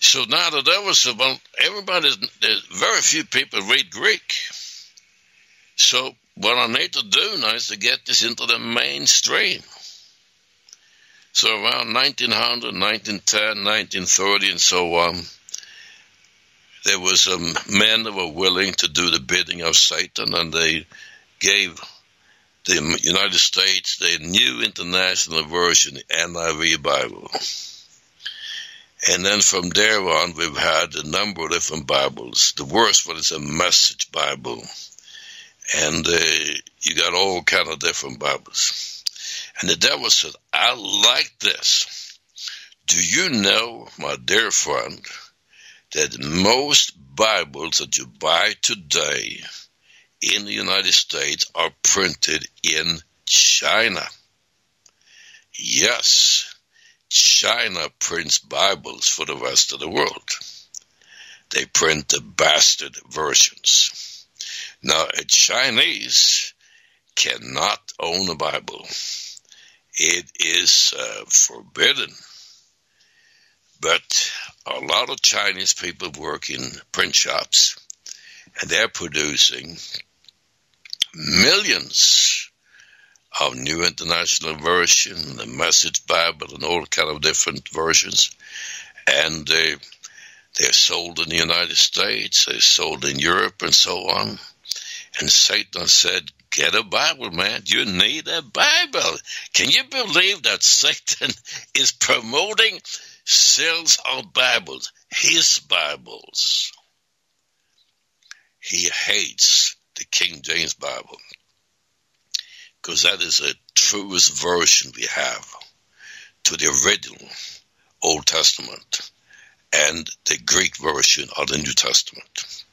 So now that there was about everybody, there's very few people read Greek. So what I need to do now is to get this into the mainstream. So around 1900, 1910, 1930, and so on, there was um, men that were willing to do the bidding of Satan, and they gave the United States, the New International Version, the NIV Bible. And then from there on, we've had a number of different Bibles. The worst one is a Message Bible. And uh, you got all kind of different Bibles. And the devil said, I like this. Do you know, my dear friend, that most Bibles that you buy today in the United States are printed in China. Yes, China prints Bibles for the rest of the world. They print the bastard versions. Now, a Chinese cannot own a Bible. It is uh, forbidden. But a lot of Chinese people work in print shops and they're producing millions of New International Version, the Message Bible, and all kind of different versions. And they, they're sold in the United States, they're sold in Europe, and so on. And Satan said, Get a Bible, man. You need a Bible. Can you believe that Satan <laughs> is promoting sales of Bibles, his Bibles? He hates the King James Bible because that is the truest version we have to the original Old Testament and the Greek version of the New Testament.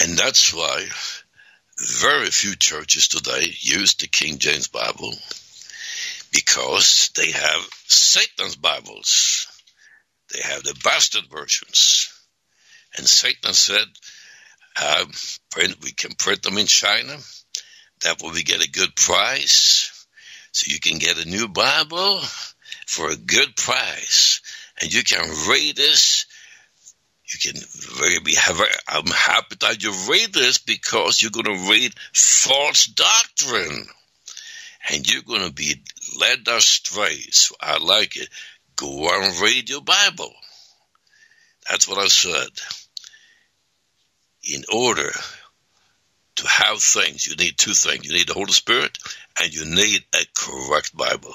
And that's why very few churches today use the King James Bible because they have Satan's Bibles. They have the bastard versions. And Satan said, uh, print, we can print them in China. That way we get a good price. So you can get a new Bible for a good price. And you can read this. You can really have, I'm happy that you read this because you're going to read false doctrine. And you're going to be led astray. So I like it. Go and read your Bible. That's what I said in order to have things, you need two things. You need the Holy Spirit and you need a correct Bible.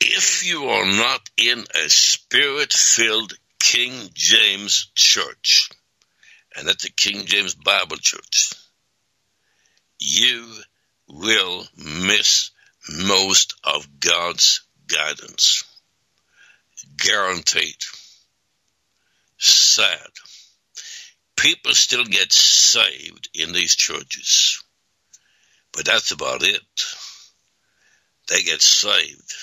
If you are not in a spirit filled King James church, and that's the King James Bible church, you will miss most of God's guidance. Guaranteed sad. People still get saved in these churches, but that's about it. They get saved,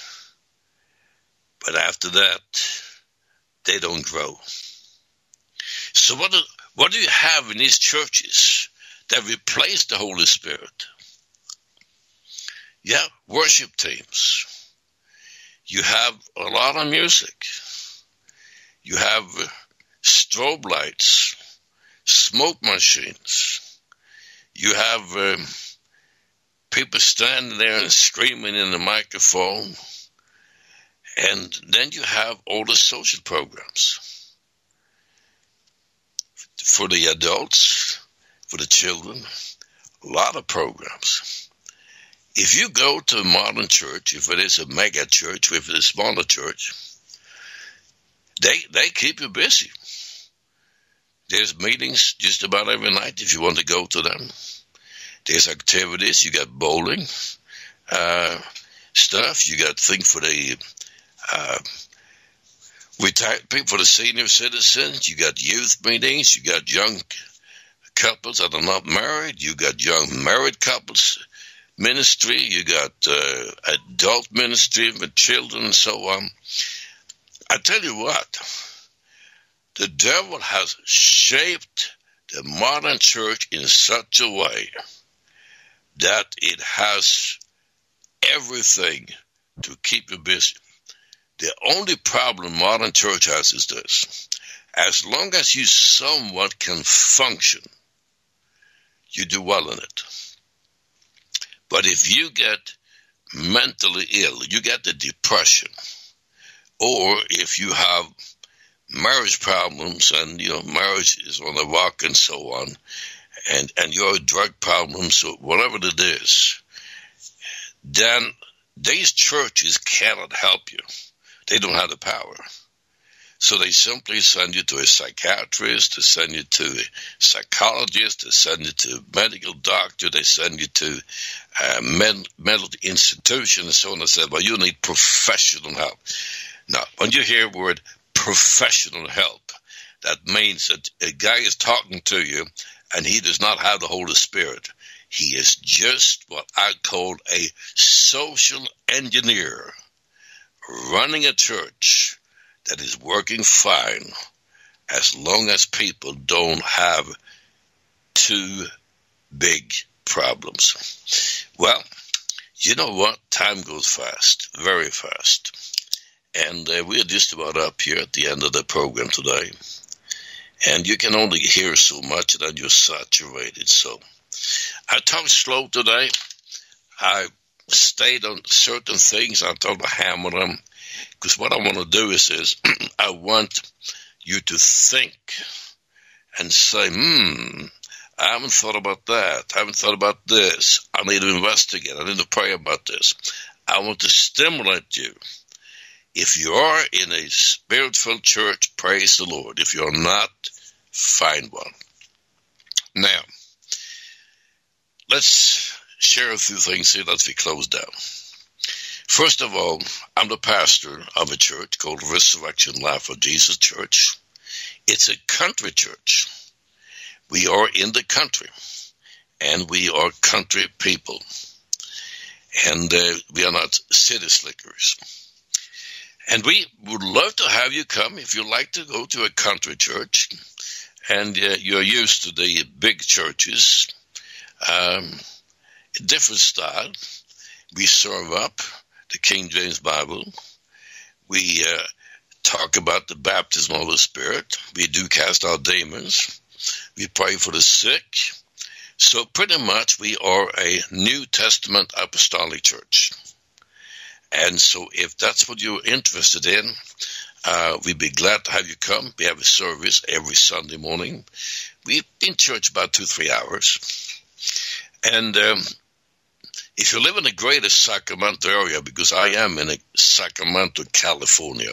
but after that, they don't grow. So what do, what do you have in these churches that replace the Holy Spirit? Yeah, worship teams. You have a lot of music. You have strobe lights, smoke machines. You have um, people standing there and screaming in the microphone. And then you have all the social programs for the adults, for the children, a lot of programs. If you go to a modern church, if it is a mega church, if it is a smaller church, they they keep you busy. There's meetings just about every night if you want to go to them. There's activities. You got bowling uh, stuff. You got things for the uh, retired people, for the senior citizens. You got youth meetings. You got young couples that are not married. You got young married couples ministry. You got uh, adult ministry with children and so on. I tell you what, the devil has shaped the modern church in such a way that it has everything to keep you busy. The only problem modern church has is this. As long as you somewhat can function, you do well in it. But if you get mentally ill, you get the depression, or if you have marriage problems and your marriage is on the rock and so on, and and your drug problems or whatever it is, then these churches cannot help you. They don't have the power. So they simply send you to a psychiatrist, they send you to a psychologist, they send you to a medical doctor, they send you to a med- mental institution and so on and said, well, you need professional help. Now, when you hear the word professional help, that means that a guy is talking to you and he does not have the Holy Spirit. He is just what I call a social engineer running a church that is working fine as long as people don't have two big problems. Well, you know what? Time goes fast, very fast. And uh, we're just about up here at the end of the program today. And you can only hear so much that you're saturated. So I talked slow today. I stayed on certain things. I told to hammer them because what I want to do is, is <clears throat> I want you to think and say, hmm, I haven't thought about that. I haven't thought about this. I need to investigate. I need to pray about this. I want to stimulate you. If you are in a spiritual church, praise the Lord. If you're not, find one. Now, let's share a few things here as we close down. First of all, I'm the pastor of a church called Resurrection Life of Jesus Church. It's a country church. We are in the country, and we are country people. And uh, we are not city slickers. And we would love to have you come if you like to go to a country church and uh, you're used to the big churches. Um, different style. We serve up the King James Bible. We uh, talk about the baptism of the Spirit. We do cast out demons. We pray for the sick. So pretty much we are a New Testament apostolic church. And so if that's what you're interested in, uh, we'd be glad to have you come. We have a service every Sunday morning. We've in church about two, three hours. And um, if you live in the greater Sacramento area, because I am in Sacramento, California,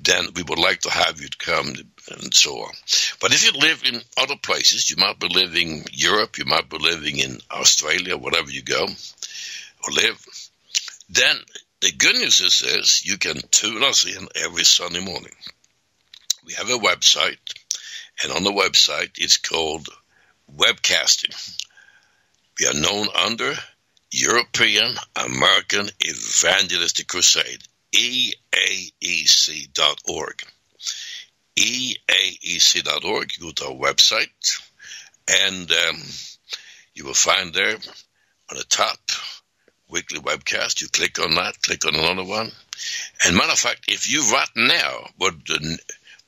then we would like to have you come and so on. But if you live in other places, you might be living in Europe, you might be living in Australia, wherever you go or live, then the good news is this, you can tune us in every Sunday morning. We have a website, and on the website it's called webcasting. We are known under European American Evangelistic Crusade, EAEC.org. eaec.org. You go to our website, and um, you will find there on the top weekly webcast. You click on that, click on another one. And matter of fact, if you right now would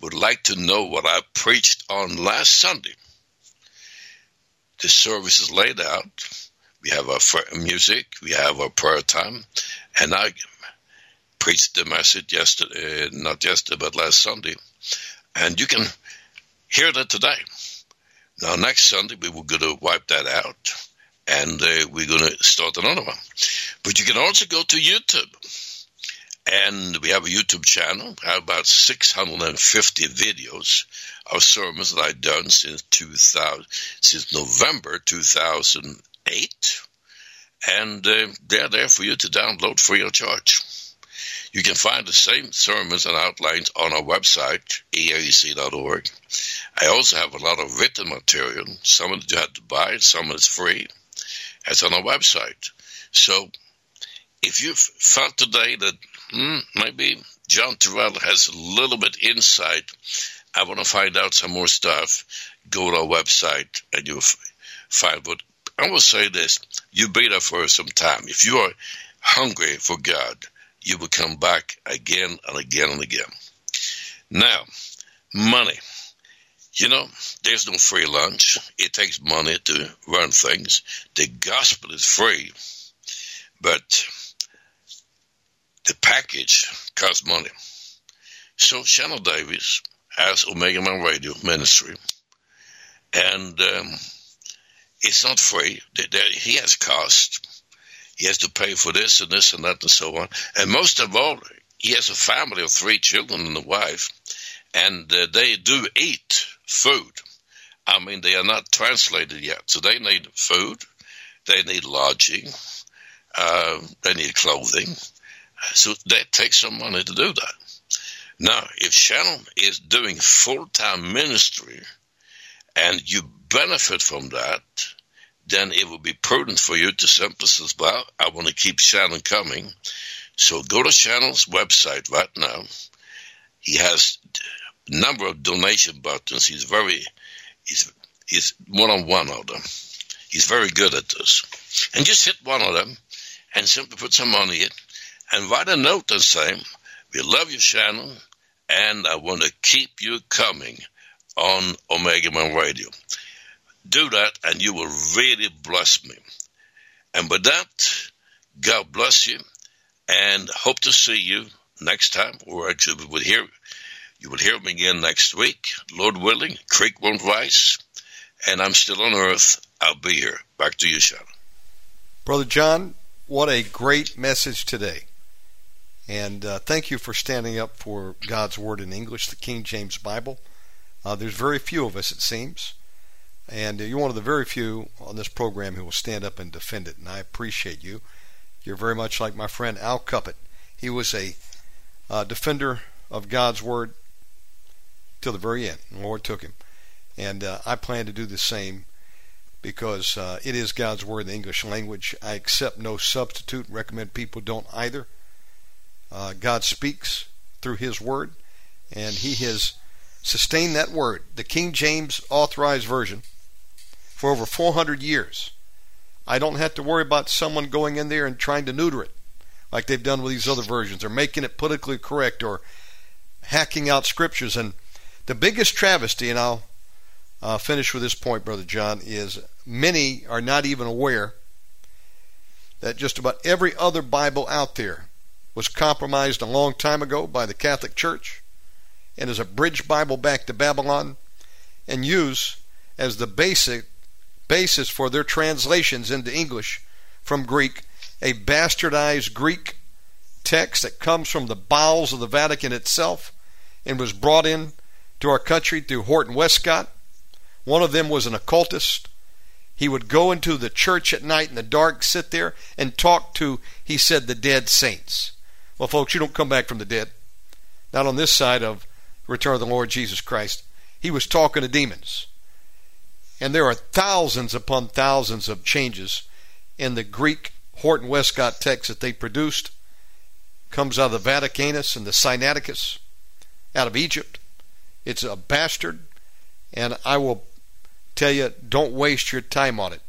would like to know what I preached on last Sunday, the service is laid out. We have our music, we have our prayer time, and I preached the message yesterday, not yesterday, but last Sunday. And you can hear that today. Now, next Sunday, we will go to wipe that out and uh, we're going to start another one. But you can also go to YouTube. And we have a YouTube channel, we have about 650 videos of sermons that I've done since 2000, since November 2008. And uh, they're there for you to download free of charge. You can find the same sermons and outlines on our website, eaec.org. I also have a lot of written material. Some of it you have to buy, some of it's free. It's on our website. So if you felt today that hmm, maybe John Torell has a little bit insight, I want to find out some more stuff, go to our website and you'll find what I will say this, you be there for some time. If you are hungry for God, you will come back again and again and again. Now, money. You know, there's no free lunch. It takes money to run things. The gospel is free, but the package costs money. So Shannon Davis has Omega Man Radio Ministry, and um, it's not free. He has cost. He has to pay for this and this and that and so on. And most of all, he has a family of three children and a wife, and uh, they do eat food. I mean, they are not translated yet, so they need food, they need lodging, uh, they need clothing. So that takes some money to do that. Now, if Shannon is doing full time ministry and you benefit from that, then it would be prudent for you to simply say, well, I want to keep Shannon coming. So go to Shannon's website right now. He has number of donation buttons. He's very, he's, he's one on one of them. He's very good at this. And just hit one of them and simply put some money in and write a note and say, we love you, Shannon, and I want to keep you coming on Omega Man Radio. Do that, and you will really bless me. And with that, God bless you, and hope to see you next time, or actually we will hear you will hear me again next week. Lord willing, creek won't rise, and I'm still on earth. I'll be here. Back to you, Shannon. Brother John, what a great message today. And uh, thank you for standing up for God's Word in English, the King James Bible. Uh, there's very few of us, it seems. And you're one of the very few on this program who will stand up and defend it, and I appreciate you. You're very much like my friend Al Cuppett. He was a uh, defender of God's Word till the very end. The Lord took him. And uh, I plan to do the same because uh, it is God's Word in the English language. I accept no substitute, recommend people don't either. Uh, God speaks through His Word, and He has sustained that Word, the King James Authorized Version for over 400 years. I don't have to worry about someone going in there and trying to neuter it like they've done with these other versions or making it politically correct or hacking out scriptures. And the biggest travesty, and I'll uh, finish with this point, Brother John, is many are not even aware that just about every other Bible out there was compromised a long time ago by the Catholic Church and is a bridge Bible back to Babylon and used as the basic basis for their translations into English from Greek, a bastardized Greek text that comes from the bowels of the Vatican itself and was brought in to our country through Horton Westcott. One of them was an occultist. He would go into the church at night in the dark, sit there, and talk to, he said, the dead saints. Well, folks, you don't come back from the dead. Not on this side of the return of the Lord Jesus Christ. He was talking to demons. And there are thousands upon thousands of changes in the Greek Horton Westcott text that they produced. Comes out of the Vaticanus and the Sinaiticus, out of Egypt. It's a bastard, and I will tell you, don't waste your time on it.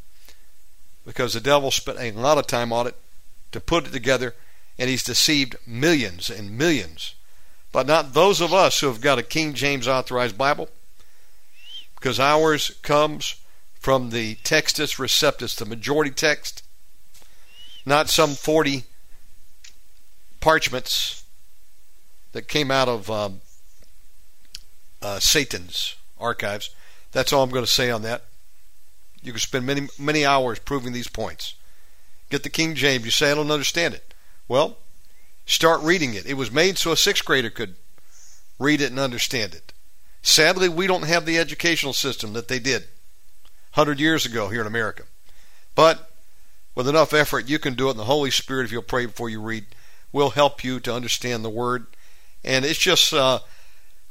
Because the devil spent a lot of time on it to put it together, and he's deceived millions and millions. But not those of us who have got a King James authorized Bible, because ours comes from the Textus Receptus, the majority text, not some 40 parchments that came out of um, uh, Satan's archives. That's all I'm going to say on that. You can spend many many hours proving these points. Get the King James. You say I don't understand it. Well, start reading it. It was made so a sixth grader could read it and understand it. Sadly, we don't have the educational system that they did 100 years ago here in America. But with enough effort, you can do it, and the Holy Spirit, if you'll pray before you read, will help you to understand the Word. And it's just uh,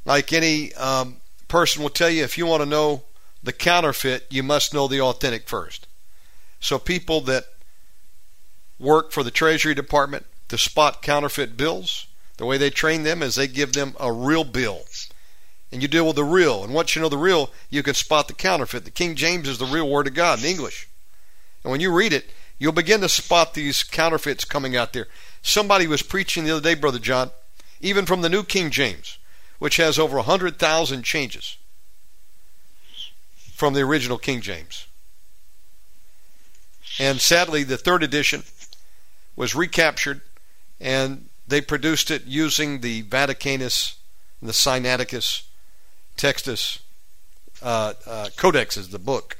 like any um, person will tell you if you want to know the counterfeit, you must know the authentic first. So people that work for the Treasury Department to spot counterfeit bills, the way they train them is they give them a real bill. And you deal with the real. And once you know the real, you can spot the counterfeit. The King James is the real Word of God in English. And when you read it, you'll begin to spot these counterfeits coming out there. Somebody was preaching the other day, Brother John, even from the New King James, which has over 100,000 changes from the original King James. And sadly, the third edition was recaptured, and they produced it using the Vaticanus, the Sinaiticus, Textus uh, uh, codexes, the book.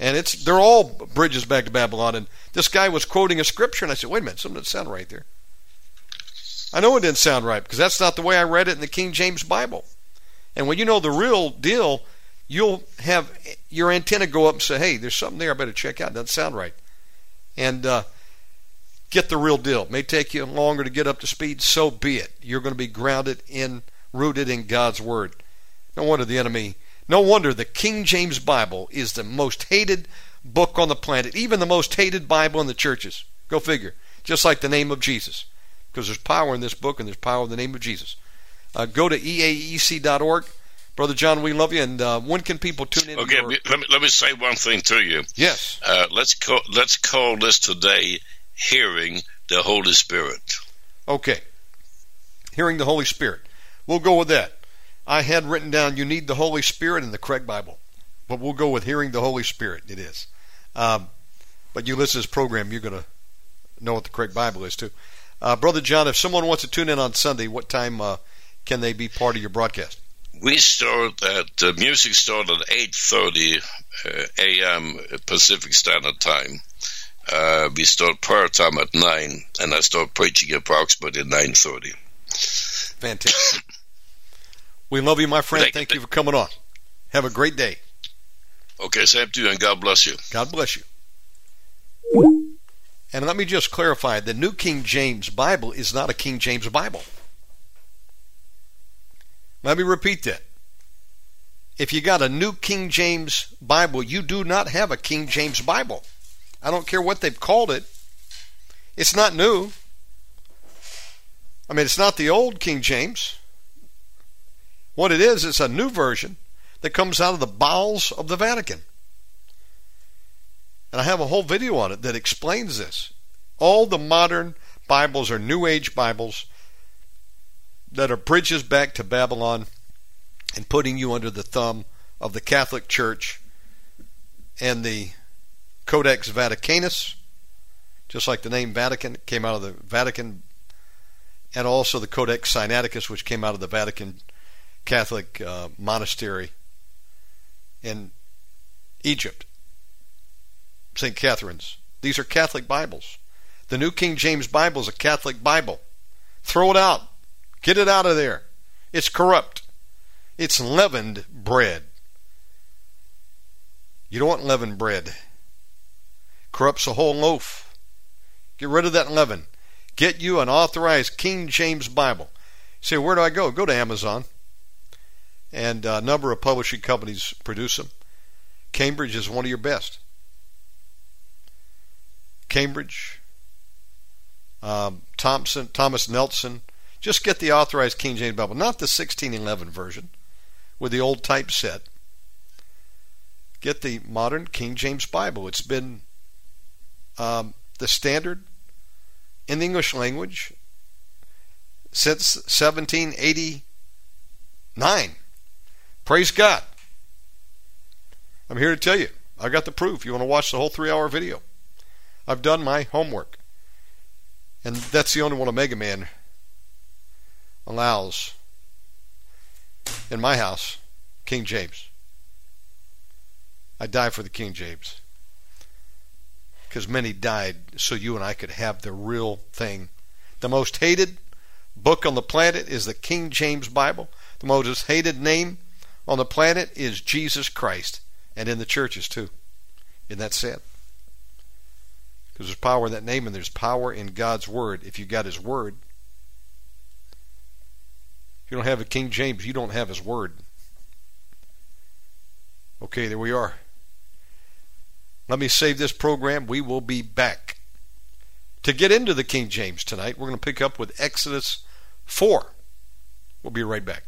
And it's they're all bridges back to Babylon. And this guy was quoting a scripture, and I said, "Wait a minute, something doesn't sound right there." I know it didn't sound right because that's not the way I read it in the King James Bible. And when you know the real deal, you'll have your antenna go up and say, hey, there's something there I better check out. It doesn't sound right. And uh, get the real deal. It may take you longer to get up to speed. So be it. You're going to be grounded in, rooted in God's Word. No wonder the enemy, no wonder the King James Bible is the most hated book on the planet, even the most hated Bible in the churches. Go figure. Just like the name of Jesus. Because there's power in this book and there's power in the name of Jesus. Uh, go to eaec.org Brother John, we love you. And uh, when can people tune in? Okay, your... let, me, let me say one thing to you. Yes. Uh, let's call let's call this today hearing the Holy Spirit. Okay. Hearing the Holy Spirit. We'll go with that. I had written down you need the Holy Spirit in the Craig Bible, but we'll go with hearing the Holy Spirit. It is. Um, but you listen to this program, you're going to know what the Craig Bible is too. Uh, Brother John, if someone wants to tune in on Sunday, what time uh, can they be part of your broadcast? we start at the music start at 8.30 uh, a.m. Pacific Standard Time. Uh, we start prayer time at 9, and I start preaching approximately 9.30. Fantastic. we love you, my friend. Thank, Thank you for coming on. Have a great day. Okay, same to you, and God bless you. God bless you. And let me just clarify the New King James Bible is not a King James Bible. Let me repeat that. If you got a new King James Bible, you do not have a King James Bible. I don't care what they've called it. It's not new. I mean, it's not the old King James. What it is, it's a new version that comes out of the bowels of the Vatican. And I have a whole video on it that explains this. All the modern Bibles are New Age Bibles that are bridges back to Babylon and putting you under the thumb of the Catholic Church and the Codex Vaticanus, just like the name Vatican came out of the Vatican, and also the Codex Sinaiticus, which came out of the Vatican Catholic uh, monastery in Egypt, St. Catherine's. These are Catholic Bibles. The New King James Bible is a Catholic Bible. Throw it out. Get it out of there. It's corrupt. It's leavened bread. You don't want leavened bread. Corrupts a whole loaf. Get rid of that leaven. Get you an authorized King James Bible. Say, where do I go? Go to Amazon. And a number of publishing companies produce them. Cambridge is one of your best. Cambridge, um, Thompson, Thomas Nelson, just get the authorized King James Bible, not the 1611 version. with the old typeset, get the modern King James Bible. It's been um, the standard in the English language since 1789. Praise God. I'm here to tell you, I got the proof. You want to watch the whole three hour video? I've done my homework. And that's the only one Omega Man allows in my house King James. I die for the King James. Because many died so you and I could have the real thing. The most hated book on the planet is the King James Bible. The most hated name on the planet is Jesus Christ. And in the churches too. Isn't that sad? Because there's power in that name and there's power in God's Word if you got His Word. If you don't have a King James, you don't have His Word. Okay, there we are. Let me save this program. We will be back. To get into the King James tonight, we're going to pick up with Exodus 4. We'll be right back.